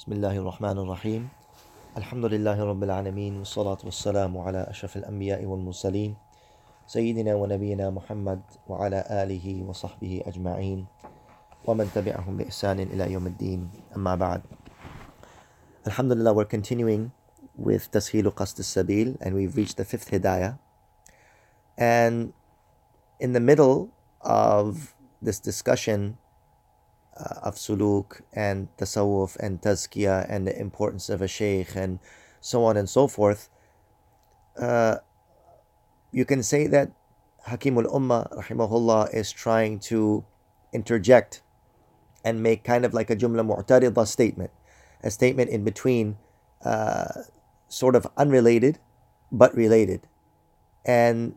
بسم الله الرحمن الرحيم الحمد لله رب العالمين والصلاة والسلام على أشرف الأنبياء والمرسلين سيدنا ونبينا محمد وعلى آله وصحبه أجمعين ومن تبعهم بإحسان إلى يوم الدين أما بعد Alhamdulillah we're continuing with Tashilu Qasd Sabil and we've reached the fifth Hidayah. And in the middle of this discussion uh, of suluk and tasawwuf and tazkiyah and the importance of a sheikh and so on and so forth, uh, you can say that Hakimul Ummah rahimahullah is trying to interject and make kind of like a jumla mu'tarida statement, a statement in between, uh, sort of unrelated but related. And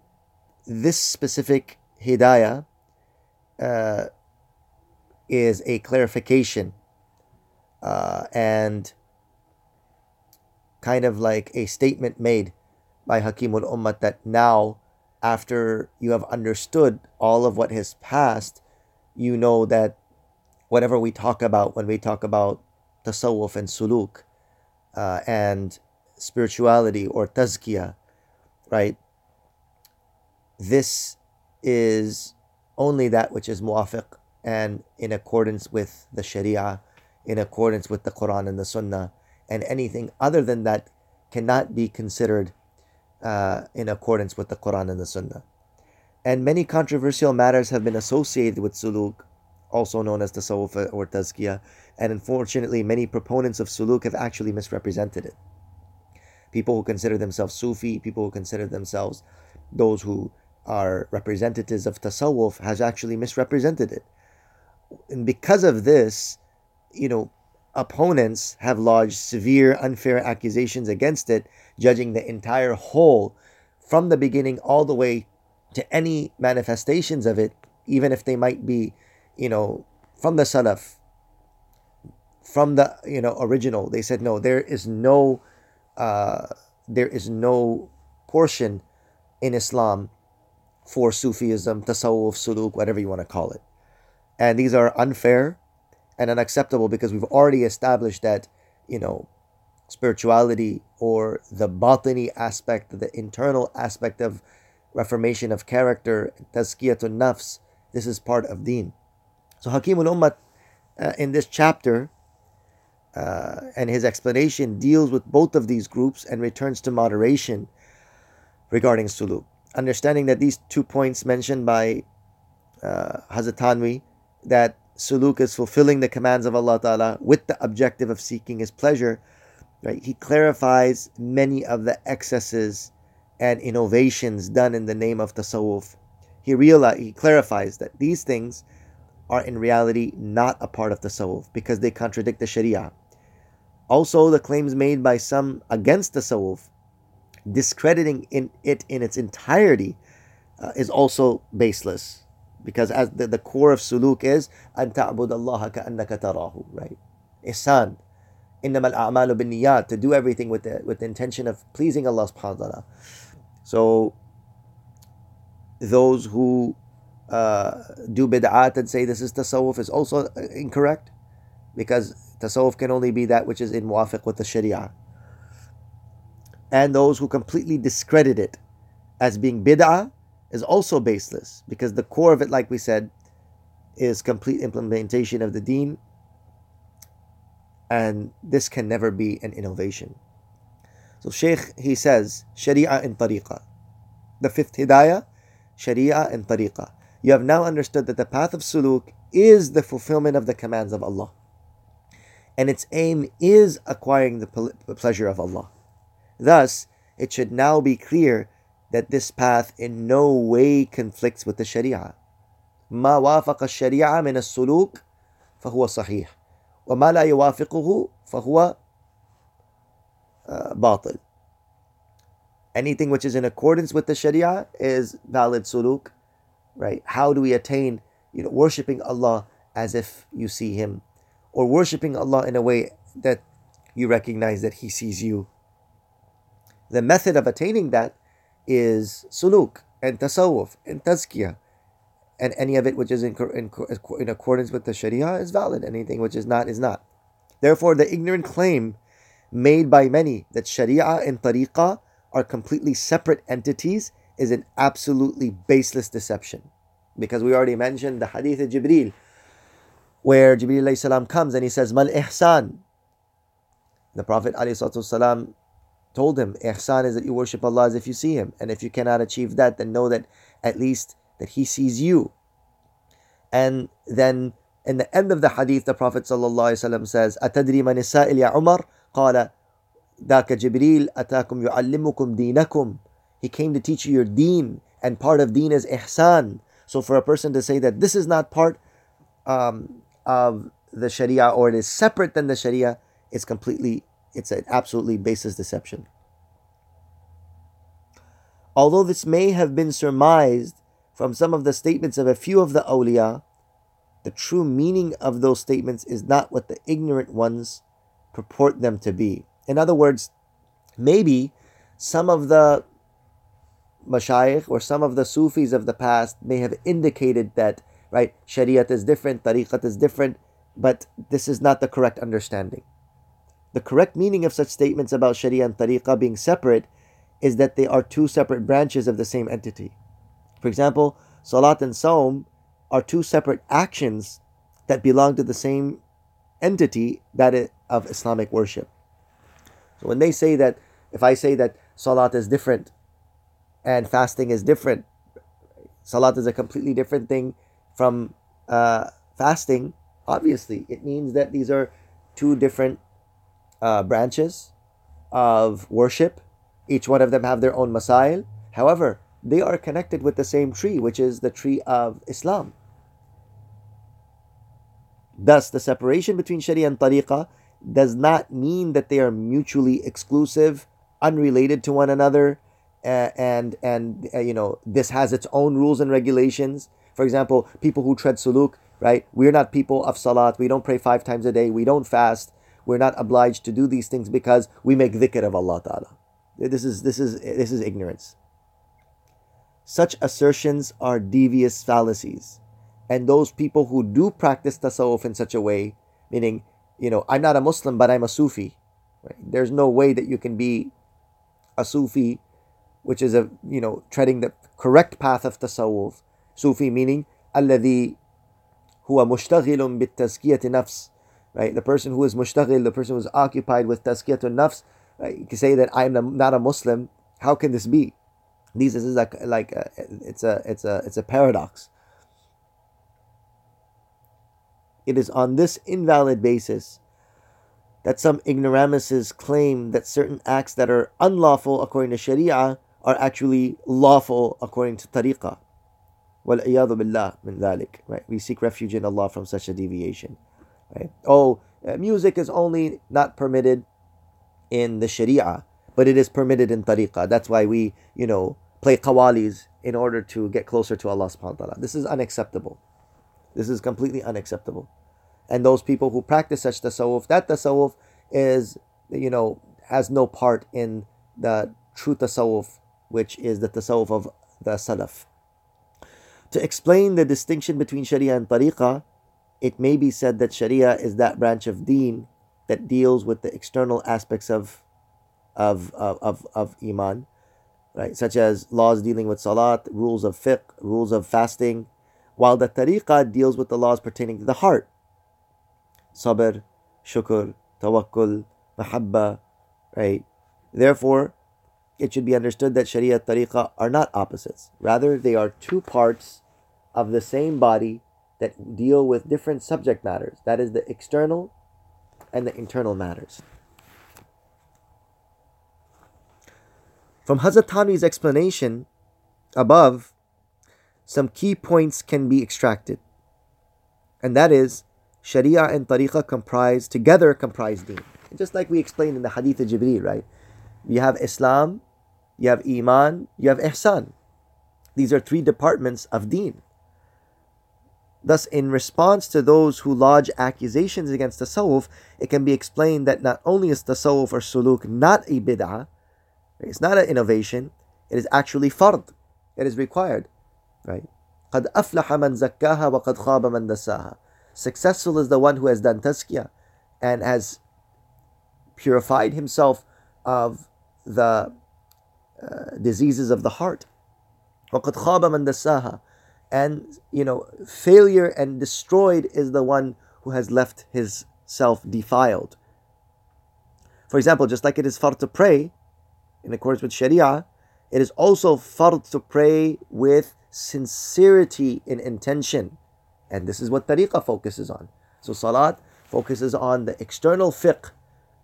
this specific hidayah uh, is a clarification uh, and kind of like a statement made by Hakimul Ummat that now, after you have understood all of what has passed, you know that whatever we talk about when we talk about tasawwuf and suluk uh, and spirituality or tazkiyah, right? This is only that which is muafiq and in accordance with the Sharia, in accordance with the Quran and the Sunnah, and anything other than that cannot be considered uh, in accordance with the Quran and the Sunnah. And many controversial matters have been associated with suluk, also known as the tasawwuf or tazkiyah, and unfortunately, many proponents of suluk have actually misrepresented it. People who consider themselves Sufi, people who consider themselves those who are representatives of tasawwuf, has actually misrepresented it and because of this, you know, opponents have lodged severe, unfair accusations against it, judging the entire whole from the beginning all the way to any manifestations of it, even if they might be, you know, from the Salaf, from the you know original. They said no, there is no, uh, there is no portion in Islam for Sufism, Tasawwuf, Suluk, whatever you want to call it. And these are unfair and unacceptable because we've already established that, you know, spirituality or the batini aspect, the internal aspect of reformation of character, tazkiyatun nafs, this is part of deen. So Hakimul Ummat uh, in this chapter uh, and his explanation deals with both of these groups and returns to moderation regarding suluk. Understanding that these two points mentioned by uh, Hazrat Thanwi that suluk is fulfilling the commands of Allah Ta'ala with the objective of seeking His pleasure, right? He clarifies many of the excesses and innovations done in the name of tasawwuf. He realize, he clarifies that these things are in reality not a part of tasawwuf because they contradict the Sharia. Also, the claims made by some against the tasawwuf, discrediting in it in its entirety, uh, is also baseless because as the, the core of suluk is an ta'bud Allah ka'annaka tarahu, right? Ihsan. Al-a'malu bin niyat, to do everything with the, with the intention of pleasing Allah subhanahu wa ta'ala. So, those who uh, do bid'at and say this is tasawwuf is also incorrect because tasawwuf can only be that which is in muafiq with the sharia. And those who completely discredit it as being bid'ah is also baseless because the core of it, like we said, is complete implementation of the deen, and this can never be an innovation. So, Sheikh, he says, Sharia and Tariqah. The fifth hidayah, Sharia and Tariqah. You have now understood that the path of suluk is the fulfillment of the commands of Allah. And its aim is acquiring the pleasure of Allah. Thus, it should now be clear that this path in no way conflicts with the Sharia. ما وافق الشريعة من السلوك فهو صحيح وما لا يوافقه فهو باطل. Anything which is in accordance with the Sharia is valid suluk, right? How do we attain, you know, worshiping Allah as if you see Him, or worshiping Allah in a way that you recognize that He sees you? The method of attaining that is suluk and tasawwuf and tazkiyah. And any of it which is in, in, in accordance with the sharia is valid. Anything which is not is not. Therefore, the ignorant claim made by many that Sharia and Tariqah are completely separate entities is an absolutely baseless deception. Because we already mentioned the hadith of Jibril, where Jibril comes and he says, Mal ihsan. The Prophet salam told him, Ihsan is that you worship Allah as if you see Him. And if you cannot achieve that, then know that at least that He sees you. And then in the end of the hadith, the Prophet ﷺ says, أتدري من السائل يا عمر؟ قال ذاك جبريل أتاكم يعلمكم دينكم. He came to teach you your deen, and part of deen is ihsan. So for a person to say that this is not part um, of the Sharia or it is separate than the Sharia, it's completely, it's an absolutely baseless deception. Although this may have been surmised from some of the statements of a few of the awliya, the true meaning of those statements is not what the ignorant ones purport them to be. In other words, maybe some of the mashayikh or some of the Sufis of the past may have indicated that, right, Shariat is different, Tariqat is different, but this is not the correct understanding. The correct meaning of such statements about Sharia and Tariqah being separate is that they are two separate branches of the same entity. For example, Salat and Saum are two separate actions that belong to the same entity that of Islamic worship. So when they say that, if I say that Salat is different and fasting is different, Salat is a completely different thing from uh, fasting, obviously it means that these are two different uh, branches of worship. Each one of them have their own masail. However, they are connected with the same tree, which is the tree of Islam. Thus, the separation between Sharia and Tariqah does not mean that they are mutually exclusive, unrelated to one another, uh, and and uh, you know this has its own rules and regulations. For example, people who tread suluk, right? We're not people of salat. We don't pray five times a day. We don't fast We're not obliged to do these things because we make dhikr of Allah Taala. This is this is this is ignorance. Such assertions are devious fallacies and those people who do practice tasawwuf in such a way, meaning, you know, I'm not a Muslim, but I'm a Sufi. Right? There's no way that you can be a Sufi, which is a, you know, treading the correct path of tasawwuf. Sufi meaning, الذي هو مشتغل بالتزكية نفس. Right? The person who is mushtaghil, the person who is occupied with tazkiyatun nafs, right? you can say that I'm not a Muslim. How can this be? This is like like a, it's a it's a it's a paradox. It is on this invalid basis that some ignoramuses claim that certain acts that are unlawful according to Sharia are actually lawful according to Tariqah. وَالْعِيَاذُ بِاللَّهِ مِنْ ذَلِكَ Right? We seek refuge in Allah from such a deviation. Right? Oh, uh, music is only not permitted in the Sharia, but it is permitted in Tariqah. That's why we, you know, play qawalis in order to get closer to Allah subhanahu wa ta'ala. This is unacceptable. This is completely unacceptable. And those people who practice such tasawwuf, that tasawwuf is, you know, has no part in the true tasawwuf, which is the tasawwuf of the salaf. To explain the distinction between sharia and tariqah, it may be said that sharia is that branch of deen that deals with the external aspects of of, of, of, of iman, right? Such as laws dealing with salat, rules of fiqh, rules of fasting, while the tariqah deals with the laws pertaining to the heart. Sabr, shukr, tawakkul, mahabba, right? Therefore, it should be understood that Sharia and tariqah are not opposites. Rather, they are two parts of the same body that deal with different subject matters. That is the external and the internal matters. From Hazrat explanation above, some key points can be extracted. And that is, Sharia and Tariqah comprise, together comprise deen. Just like we explained in the Hadith of Jibreel, right? You have Islam, you have Iman, you have Ihsan. These are three departments of deen. Thus, in response to those who lodge accusations against tasawwuf, it can be explained that not only is tasawwuf or suluk not a bid'ah, it's not an innovation, it is actually fard, it is required. Right? قد أفلح من زكاها وقد خاب من دساها. Successful is the one who has done tazkiyah, and has purified himself of the uh, diseases of the heart. وَقَدْ خَابَ مَنْ دَسَّاهَا and, you know, failure and destroyed is the one who has left his self defiled. For example, just like it is fard to pray, in accordance with Sharia, it is also fard to pray with sincerity in intention. And this is what tariqah focuses on. So salat focuses on the external fiqh,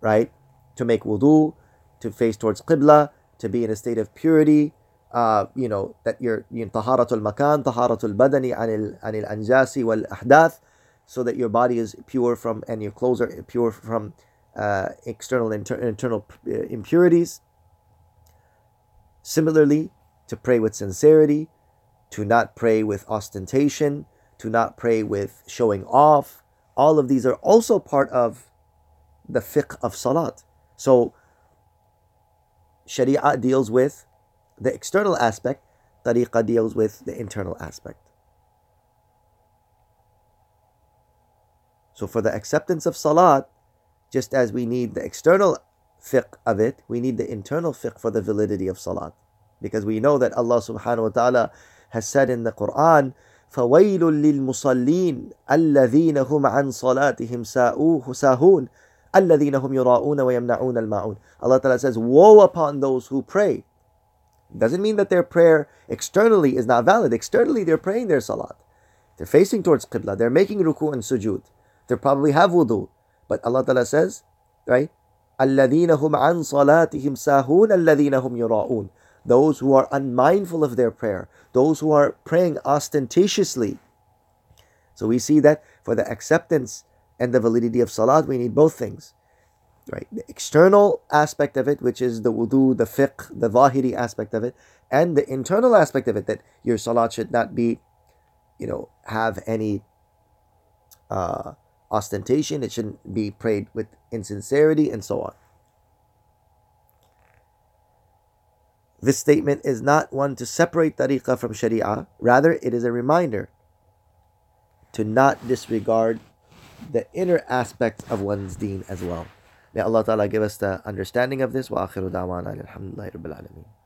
right? To make wudu, to face towards qibla, to be in a state of purity, uh, you know, that you're you know, taharatul makan, taharatul badani anil, anil anjasi wal ahdath, so that your body is pure from, and your clothes are pure from uh, external inter- internal uh, impurities. Similarly, to pray with sincerity, to not pray with ostentation, to not pray with showing off. All of these are also part of the fiqh of salat. So, Sharia deals with the external aspect, Tariqah deals with the internal aspect. So, for the acceptance of salat, just as we need the external fiqh of it, we need the internal fiqh for the validity of salat. Because we know that Allah subhanahu wa ta'ala has said in the Quran, فَوَيْلٌ لِلْمُصَلِّينَ الَّذِينَ هُمْ عَنْ صَلَاتِهِمْ سَاهُونَ الَّذِينَ هُمْ يُرَاءُونَ وَيَمْنَعُونَ الْمَاعُونَ Allah Ta'ala says, Woe upon those who pray. Doesn't mean that their prayer externally is not valid. Externally, they're praying their salat. They're facing towards Qibla. They're making ruku and sujud. They probably have wudu. But Allah Ta'ala says, right? الَّذِينَ هُمْ عَنْ صَلَاتِهِمْ سَاهُونَ الَّذِينَ هُمْ يُرَاءُونَ those who are unmindful of their prayer, those who are praying ostentatiously. So we see that for the acceptance and the validity of salat, we need both things. Right? The external aspect of it, which is the wudu, the fiqh, the zahiri aspect of it, and the internal aspect of it, that your salat should not be, you know, have any uh, ostentation, it shouldn't be prayed with insincerity, and so on. This statement is not one to separate tariqah from sharia, rather, it is a reminder to not disregard the inner aspects of one's deen as well. May Allah Ta'ala give us the understanding of this. Wa akhiru da'wana alhamdulillahi rabbil alameen.